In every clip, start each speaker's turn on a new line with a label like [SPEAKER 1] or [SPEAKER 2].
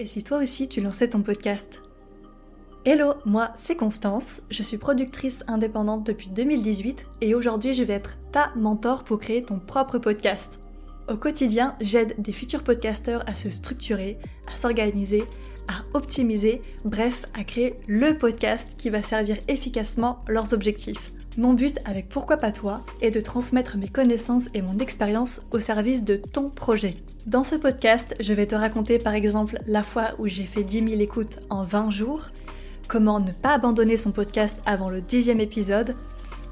[SPEAKER 1] Et si toi aussi tu lançais ton podcast Hello, moi c'est Constance, je suis productrice indépendante depuis 2018 et aujourd'hui je vais être ta mentor pour créer ton propre podcast. Au quotidien, j'aide des futurs podcasteurs à se structurer, à s'organiser, à optimiser, bref, à créer le podcast qui va servir efficacement leurs objectifs. Mon but avec Pourquoi pas toi est de transmettre mes connaissances et mon expérience au service de ton projet. Dans ce podcast, je vais te raconter par exemple la fois où j'ai fait 10 000 écoutes en 20 jours, comment ne pas abandonner son podcast avant le dixième épisode,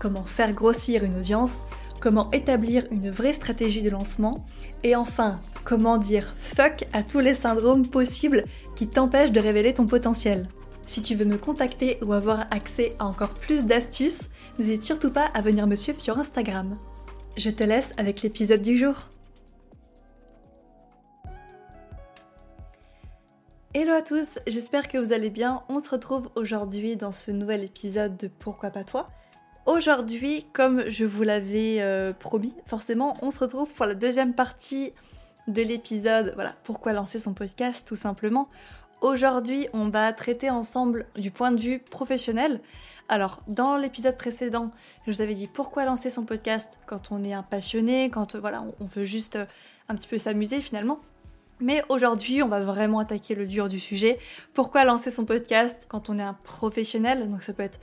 [SPEAKER 1] comment faire grossir une audience, comment établir une vraie stratégie de lancement, et enfin, comment dire fuck à tous les syndromes possibles qui t'empêchent de révéler ton potentiel. Si tu veux me contacter ou avoir accès à encore plus d'astuces, n'hésite surtout pas à venir me suivre sur Instagram. Je te laisse avec l'épisode du jour. Hello à tous, j'espère que vous allez bien. On se retrouve aujourd'hui dans ce nouvel épisode de Pourquoi pas toi. Aujourd'hui, comme je vous l'avais euh, promis, forcément, on se retrouve pour la deuxième partie de l'épisode. Voilà, pourquoi lancer son podcast tout simplement. Aujourd'hui, on va traiter ensemble du point de vue professionnel. Alors, dans l'épisode précédent, je vous avais dit pourquoi lancer son podcast quand on est un passionné, quand voilà, on veut juste euh, un petit peu s'amuser finalement. Mais aujourd'hui, on va vraiment attaquer le dur du sujet. Pourquoi lancer son podcast quand on est un professionnel? Donc ça peut être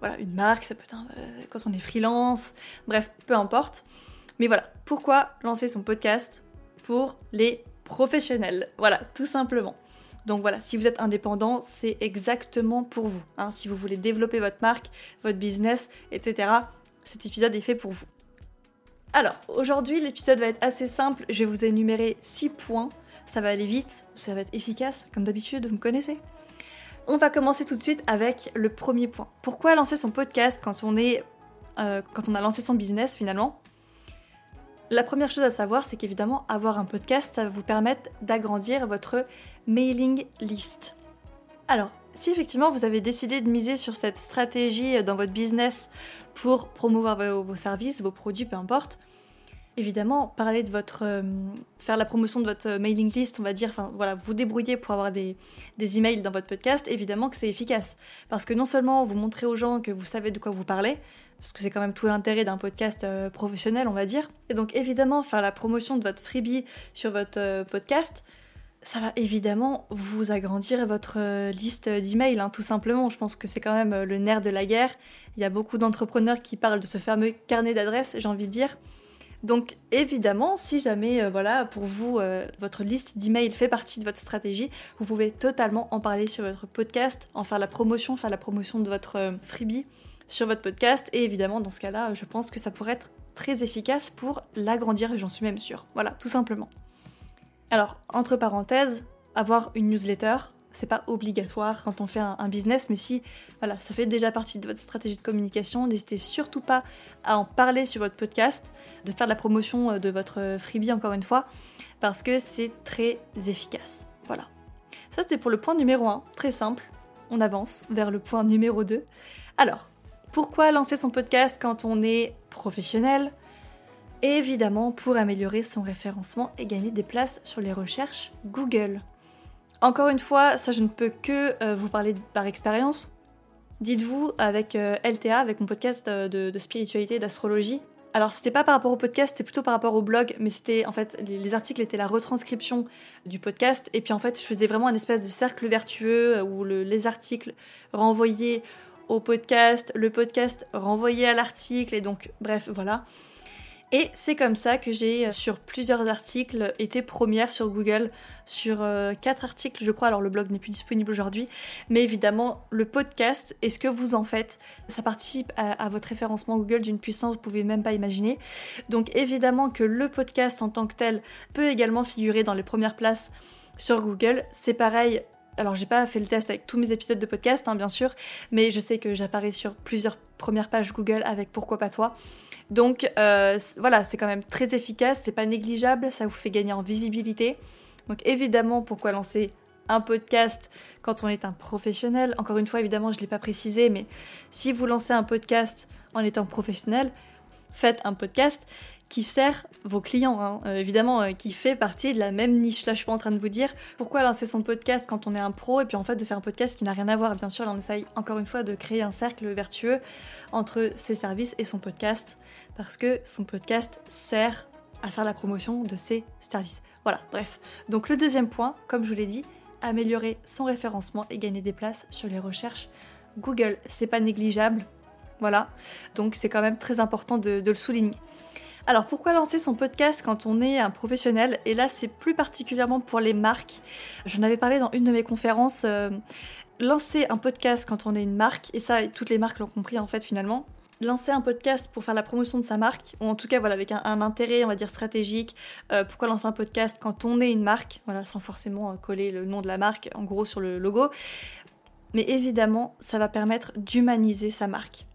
[SPEAKER 1] voilà, une marque, ça peut être euh, quand on est freelance, bref, peu importe. Mais voilà, pourquoi lancer son podcast pour les professionnels? Voilà, tout simplement. Donc voilà, si vous êtes indépendant, c'est exactement pour vous. Hein. Si vous voulez développer votre marque, votre business, etc., cet épisode est fait pour vous. Alors, aujourd'hui, l'épisode va être assez simple. Je vais vous énumérer 6 points ça va aller vite, ça va être efficace, comme d'habitude, vous me connaissez. On va commencer tout de suite avec le premier point. Pourquoi lancer son podcast quand on est, euh, quand on a lancé son business finalement? La première chose à savoir, c'est qu'évidemment, avoir un podcast, ça va vous permettre d'agrandir votre mailing list. Alors, si effectivement vous avez décidé de miser sur cette stratégie dans votre business pour promouvoir vos services, vos produits, peu importe, évidemment, parler de votre. Euh, faire la promotion de votre mailing list, on va dire, enfin voilà, vous débrouiller pour avoir des, des emails dans votre podcast, évidemment que c'est efficace. Parce que non seulement vous montrez aux gens que vous savez de quoi vous parlez, parce que c'est quand même tout l'intérêt d'un podcast euh, professionnel, on va dire. Et donc évidemment, faire la promotion de votre freebie sur votre euh, podcast, ça va évidemment vous agrandir votre liste d'emails, hein, tout simplement. Je pense que c'est quand même le nerf de la guerre. Il y a beaucoup d'entrepreneurs qui parlent de ce fameux carnet d'adresses, j'ai envie de dire. Donc évidemment, si jamais euh, voilà pour vous euh, votre liste d'emails fait partie de votre stratégie, vous pouvez totalement en parler sur votre podcast, en faire la promotion, faire la promotion de votre euh, freebie sur votre podcast et évidemment dans ce cas-là, je pense que ça pourrait être très efficace pour l'agrandir et j'en suis même sûre. Voilà, tout simplement. Alors, entre parenthèses, avoir une newsletter, c'est pas obligatoire quand on fait un, business, mais si voilà, ça fait déjà partie de votre stratégie de communication, n'hésitez surtout pas à en parler sur votre podcast, de faire de la promotion euh, de votre freebie encore une fois, parce que c'est très efficace. Voilà. Ça c'était pour le point numéro 1, très simple. On avance vers le point numéro 2. Alors, pourquoi lancer son podcast quand on est professionnel? Évidemment pour améliorer son référencement et gagner des places sur les recherches Google. Encore une fois, ça je ne peux que euh, vous parler par expérience. Dites-vous avec euh, LTA, avec mon podcast euh, de, spiritualité, d'astrologie. Alors c'était pas par rapport au podcast, c'était plutôt par rapport au blog, mais c'était en fait les, articles étaient la retranscription du podcast et puis en fait je faisais vraiment un espèce de cercle vertueux où les articles renvoyaient au podcast, le podcast renvoyait à l'article et donc bref voilà. Et c'est comme ça que j'ai, euh, sur plusieurs articles, été première sur Google, sur euh, quatre articles, je crois. Alors le blog n'est plus disponible aujourd'hui, mais évidemment, le podcast et ce que vous en faites, ça participe à, votre référencement Google d'une puissance que vous pouvez même pas imaginer. Donc évidemment que le podcast en tant que tel peut également figurer dans les premières places sur Google. C'est pareil alors j'ai pas fait le test avec tous mes épisodes de podcast, hein, bien sûr, mais je sais que j'apparais sur plusieurs premières pages Google avec Pourquoi pas toi. Donc euh, voilà, c'est quand même très efficace, c'est pas négligeable, ça vous fait gagner en visibilité. Donc évidemment, pourquoi lancer un podcast quand on est un professionnel? Encore une fois, évidemment, je ne l'ai pas précisé, mais si vous lancez un podcast en étant professionnel, faites un podcast qui sert vos clients, hein. euh, évidemment, euh, qui fait partie de la même niche. Là, je suis pas en train de vous dire pourquoi lancer son podcast quand on est un pro et puis en fait de faire un podcast qui n'a rien à voir. Bien sûr, là, on essaye encore une fois de créer un cercle vertueux entre ses services et son podcast parce que son podcast sert à faire la promotion de ses services. Voilà, bref. Donc le deuxième point, comme je vous l'ai dit, améliorer son référencement et gagner des places sur les recherches Google. C'est pas négligeable. Voilà. Donc c'est quand même très important de le souligner. Alors pourquoi lancer son podcast quand on est un professionnel? Et là c'est plus particulièrement pour les marques. J'en avais parlé dans une de mes conférences. Euh, lancer un podcast quand on est une marque, et ça toutes les marques l'ont compris en fait finalement. Lancer un podcast pour faire la promotion de sa marque, ou en tout cas voilà avec un, intérêt on va dire stratégique. Euh, pourquoi lancer un podcast quand on est une marque? Voilà sans forcément euh, coller le nom de la marque en gros sur le logo. Mais évidemment ça va permettre d'humaniser sa marque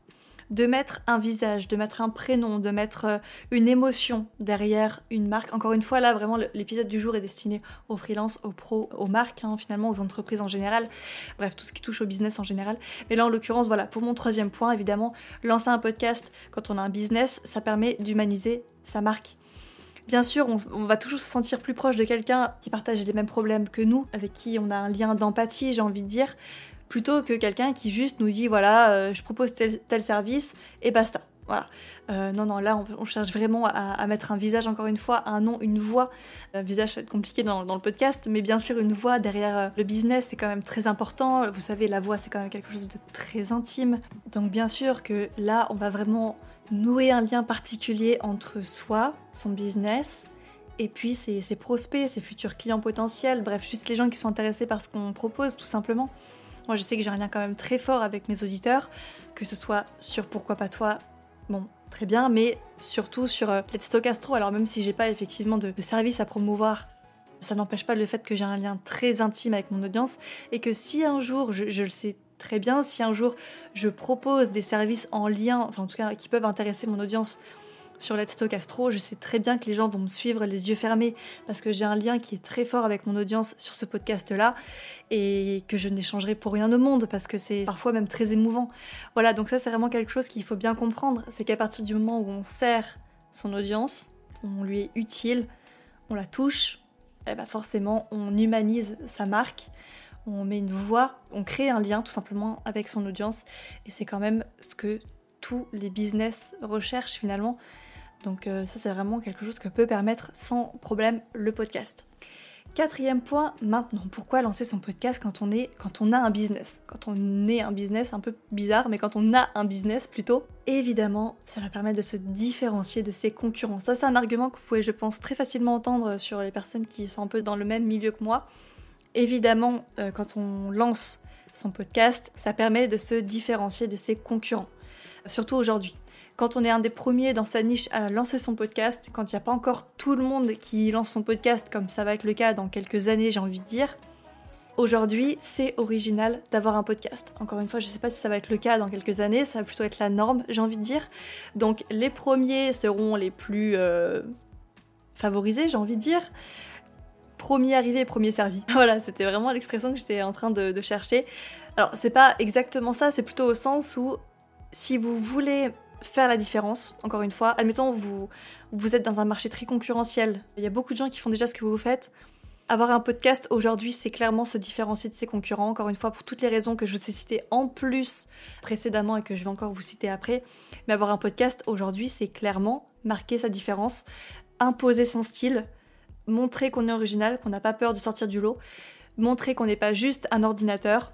[SPEAKER 1] de mettre un visage, de mettre un prénom, de mettre euh, une émotion derrière une marque. Encore une fois, là, vraiment, l'épisode du jour est destiné aux freelances, aux pros, aux marques, hein, finalement, aux entreprises en général. Bref, tout ce qui touche au business en général. Mais là, en l'occurrence, voilà, pour mon troisième point, évidemment, lancer un podcast quand on a un business, ça permet d'humaniser sa marque. Bien sûr, on, on, va toujours se sentir plus proche de quelqu'un qui partage les mêmes problèmes que nous, avec qui on a un lien d'empathie, j'ai envie de dire plutôt que quelqu'un qui juste nous dit voilà, euh, je propose tel, service et basta. Voilà. Euh, non, non, là, on, cherche vraiment à, mettre un visage, encore une fois, un nom, une voix. Un visage, ça va être compliqué dans, le podcast, mais bien sûr, une voix derrière euh, le business, c'est quand même très important. Vous savez, la voix, c'est quand même quelque chose de très intime. Donc, bien sûr que là, on va vraiment nouer un lien particulier entre soi, son business, et puis ses prospects, ses futurs clients potentiels, bref, juste les gens qui sont intéressés par ce qu'on propose, tout simplement. Moi, je sais que j'ai un lien quand même très fort avec mes auditeurs, que ce soit sur Pourquoi pas toi, bon, très bien, mais surtout sur euh, Let's Astro. Alors, même si j'ai pas effectivement de, service à promouvoir, ça n'empêche pas le fait que j'ai un lien très intime avec mon audience et que si un jour, je le sais très bien, si un jour je propose des services en lien, enfin en tout cas qui peuvent intéresser mon audience sur Let's Talk Astro, je sais très bien que les gens vont me suivre les yeux fermés parce que j'ai un lien qui est très fort avec mon audience sur ce podcast-là et que je n'échangerai pour rien au monde parce que c'est parfois même très émouvant. Voilà, donc ça c'est vraiment quelque chose qu'il faut bien comprendre, c'est qu'à partir du moment où on sert son audience, on lui est utile, on la touche, eh ben forcément on humanise sa marque, on met une voix, on crée un lien tout simplement avec son audience et c'est quand même ce que tous les business recherchent finalement. Donc euh, ça c'est vraiment quelque chose que peut permettre sans problème le podcast. Quatrième point, maintenant, pourquoi lancer son podcast quand on, a un business? Quand on est un business un peu bizarre, mais quand on a un business plutôt, évidemment, ça va permettre de se différencier de ses concurrents. Ça, c'est un argument que vous pouvez, je pense, très facilement entendre sur les personnes qui sont un peu dans le même milieu que moi. Évidemment, euh, quand on lance son podcast, ça permet de se différencier de ses concurrents. Surtout aujourd'hui quand on est un des premiers dans sa niche à lancer son podcast, quand il n'y a pas encore tout le monde qui lance son podcast, comme ça va être le cas dans quelques années, j'ai envie de dire, aujourd'hui, c'est original d'avoir un podcast. Encore une fois, je ne sais pas si ça va être le cas dans quelques années, ça va plutôt être la norme, j'ai envie de dire. Donc les premiers seront les plus euh, favorisés, j'ai envie de dire. Premier arrivé, premier servi. Voilà, c'était vraiment l'expression que j'étais en train de, de chercher. Alors, c'est pas exactement ça, c'est plutôt au sens où si vous voulez faire la différence, encore une fois. Admettons, vous, vous êtes dans un marché très concurrentiel. Il y a beaucoup de gens qui font déjà ce que vous faites. Avoir un podcast aujourd'hui, c'est clairement se différencier de ses concurrents, encore une fois, pour toutes les raisons que je vous ai citées en plus précédemment et que je vais encore vous citer après. Mais avoir un podcast aujourd'hui, c'est clairement marquer sa différence, imposer son style, montrer qu'on est original, qu'on n'a pas peur de sortir du lot, montrer qu'on n'est pas juste un ordinateur,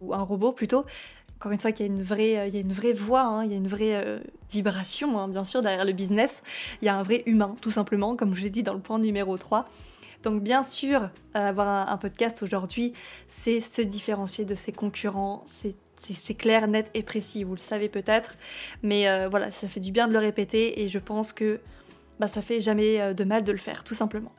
[SPEAKER 1] ou un robot plutôt, encore une fois qu'il y a une vraie, euh, il y a une vraie voix, hein, il y a une vraie euh, vibration, hein, bien sûr, derrière le business. Il y a un vrai humain, tout simplement, comme je l'ai dit dans le point numéro 3. Donc bien sûr, euh, avoir un, podcast aujourd'hui, c'est se différencier de ses concurrents, c'est clair, net et précis, vous le savez peut-être, mais voilà, ça fait du bien de le répéter et je pense que bah, ça fait jamais de mal de le faire, tout simplement.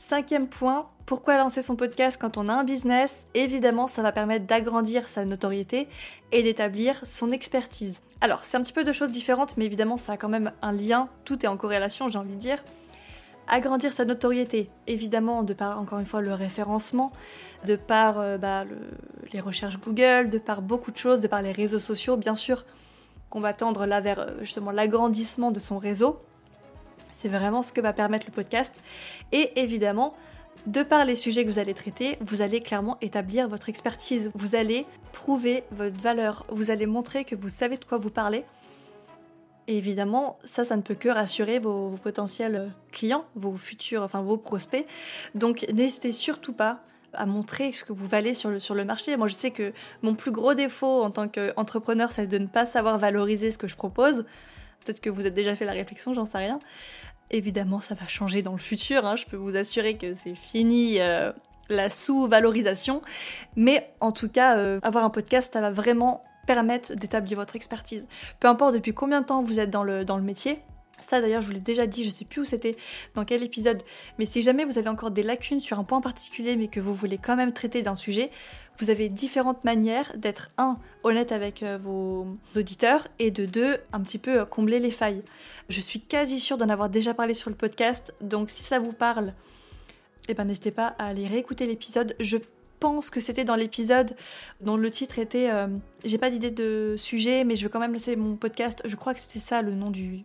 [SPEAKER 1] Cinquième point, pourquoi lancer son podcast quand on a un business? Évidemment, ça va permettre d'agrandir sa notoriété et d'établir son expertise. Alors, c'est un petit peu de choses différentes, mais évidemment, ça a quand même un lien, tout est en corrélation, j'ai envie de dire. Agrandir sa notoriété, évidemment, de par, encore une fois, le référencement, de par euh, bah, les recherches Google, de par beaucoup de choses, de par les réseaux sociaux, bien sûr, qu'on va tendre là vers euh, justement l'agrandissement de son réseau C'est vraiment ce que va permettre le podcast. Et évidemment, de par les sujets que vous allez traiter, vous allez clairement établir votre expertise. Vous allez prouver votre valeur. Vous allez montrer que vous savez de quoi vous parlez. Et évidemment, ça, ça ne peut que rassurer vos, potentiels clients, vos futurs, enfin vos prospects. Donc n'hésitez surtout pas à montrer ce que vous valez sur le, sur le marché. Moi, je sais que mon plus gros défaut en tant qu'entrepreneur, c'est de ne pas savoir valoriser ce que je propose. Peut-être que vous avez déjà fait la réflexion, j'en sais rien. Évidemment, ça va changer dans le futur. Hein. Je peux vous assurer que c'est fini euh, la sous-valorisation. Mais en tout cas, euh, avoir un podcast, ça va vraiment permettre d'établir votre expertise. Peu importe depuis combien de temps vous êtes dans le, dans le métier, ça d'ailleurs, je vous l'ai déjà dit, je sais plus où c'était, dans quel épisode, mais si jamais vous avez encore des lacunes sur un point particulier mais que vous voulez quand même traiter d'un sujet, vous avez différentes manières d'être un honnête avec euh, vos auditeurs et de deux un petit peu euh, combler les failles. Je suis quasi sûre d'en avoir déjà parlé sur le podcast, donc si ça vous parle, eh ben n'hésitez pas à aller réécouter l'épisode. Je pense que c'était dans l'épisode dont le titre était euh, J'ai pas d'idée de sujet, mais je veux quand même laisser mon podcast. Je crois que c'était ça le nom du,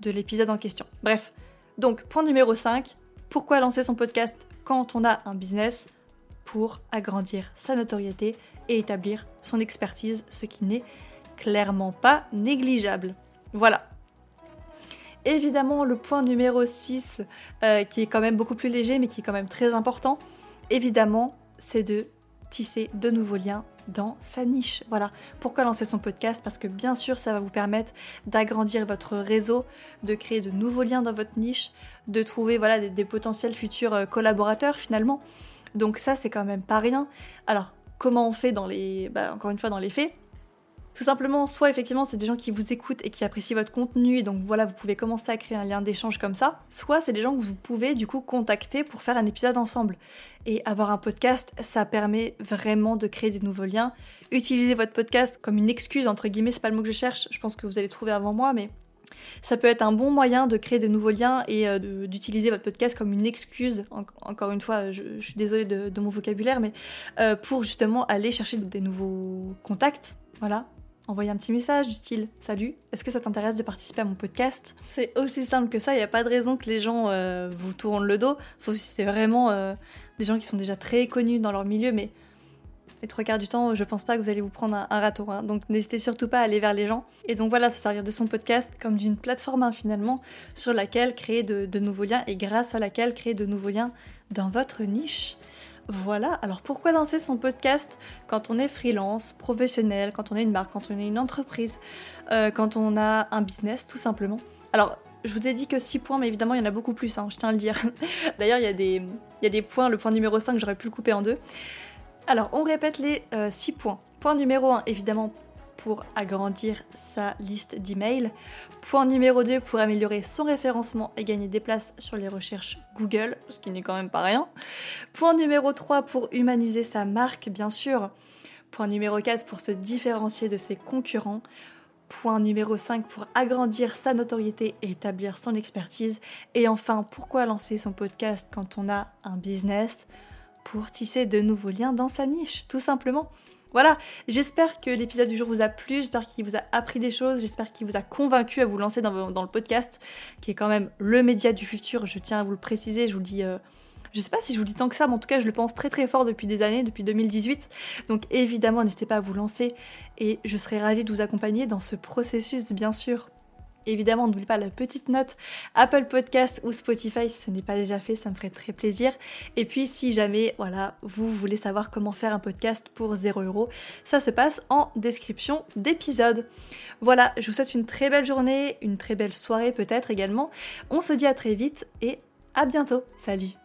[SPEAKER 1] de l'épisode en question. Bref, donc point numéro 5, pourquoi lancer son podcast quand on a un business Pour agrandir sa notoriété et établir son expertise, ce qui n'est clairement pas négligeable. Voilà. Évidemment, le point numéro 6, euh, qui est quand même beaucoup plus léger, mais qui est quand même très important, évidemment, c'est de tisser de nouveaux liens dans sa niche. Voilà. Pourquoi lancer son podcast? Parce que bien sûr, ça va vous permettre d'agrandir votre réseau, de créer de nouveaux liens dans votre niche, de trouver voilà des, potentiels futurs euh, collaborateurs finalement. Donc ça, c'est quand même pas rien. Alors, comment on fait dans les, bah, encore une fois, dans les faits? Tout simplement, soit effectivement c'est des gens qui vous écoutent et qui apprécient votre contenu, et donc voilà, vous pouvez commencer à créer un lien d'échange comme ça, soit c'est des gens que vous pouvez du coup contacter pour faire un épisode ensemble. Et avoir un podcast, ça permet vraiment de créer des nouveaux liens. Utilisez votre podcast comme une excuse, entre guillemets, c'est pas le mot que je cherche, je pense que vous allez trouver avant moi, mais ça peut être un bon moyen de créer de nouveaux liens et euh, d'utiliser votre podcast comme une excuse. encore une fois, je, suis désolée de, mon vocabulaire, mais euh, pour justement aller chercher des nouveaux contacts. Voilà, envoyer un petit message du style Salut, est-ce que ça t'intéresse de participer à mon podcast? C'est aussi simple que ça, il n'y a pas de raison que les gens euh, vous tournent le dos, sauf si c'est vraiment euh, des gens qui sont déjà très connus dans leur milieu, mais les trois quarts du temps, je pense pas que vous allez vous prendre un, râteau. Hein. Donc n'hésitez surtout pas à aller vers les gens. Et donc voilà, se servir de son podcast comme d'une plateforme hein, finalement sur laquelle créer de nouveaux liens et grâce à laquelle créer de nouveaux liens dans votre niche. Voilà, alors pourquoi lancer son podcast quand on est freelance, professionnel, quand on est une marque, quand on est une entreprise, euh, quand on a un business tout simplement? Alors, je vous ai dit que 6 points, mais évidemment, il y en a beaucoup plus, hein, je tiens à le dire. D'ailleurs, il, y a des, points, le point numéro 5, j'aurais pu le couper en deux. Alors, on répète les 6 euh, points. Point numéro 1, évidemment, pour agrandir sa liste d'emails. Point numéro 2 pour améliorer son référencement et gagner des places sur les recherches Google, ce qui n'est quand même pas rien. Point numéro 3 pour humaniser sa marque, bien sûr. Point numéro 4 pour se différencier de ses concurrents. Point numéro 5 pour agrandir sa notoriété et établir son expertise. Et enfin, pourquoi lancer son podcast quand on a un business Pour tisser de nouveaux liens dans sa niche, tout simplement. Voilà, j'espère que l'épisode du jour vous a plu, j'espère qu'il vous a appris des choses, j'espère qu'il vous a convaincu à vous lancer dans, le podcast, qui est quand même le média du futur, je tiens à vous le préciser, je vous le dis... Euh, je sais pas si je vous le dis tant que ça, mais en tout cas, je le pense très très fort depuis des années, depuis 2018. Donc évidemment, n'hésitez pas à vous lancer et je serai ravie de vous accompagner dans ce processus, bien sûr. Évidemment, n'oubliez pas la petite note Apple Podcast ou Spotify si ce n'est pas déjà fait, ça me ferait très plaisir. Et puis, si jamais, voilà, vous voulez savoir comment faire un podcast pour 0 euros, ça se passe en description d'épisode. Voilà, je vous souhaite une très belle journée, une très belle soirée peut-être également. On se dit à très vite et à bientôt. Salut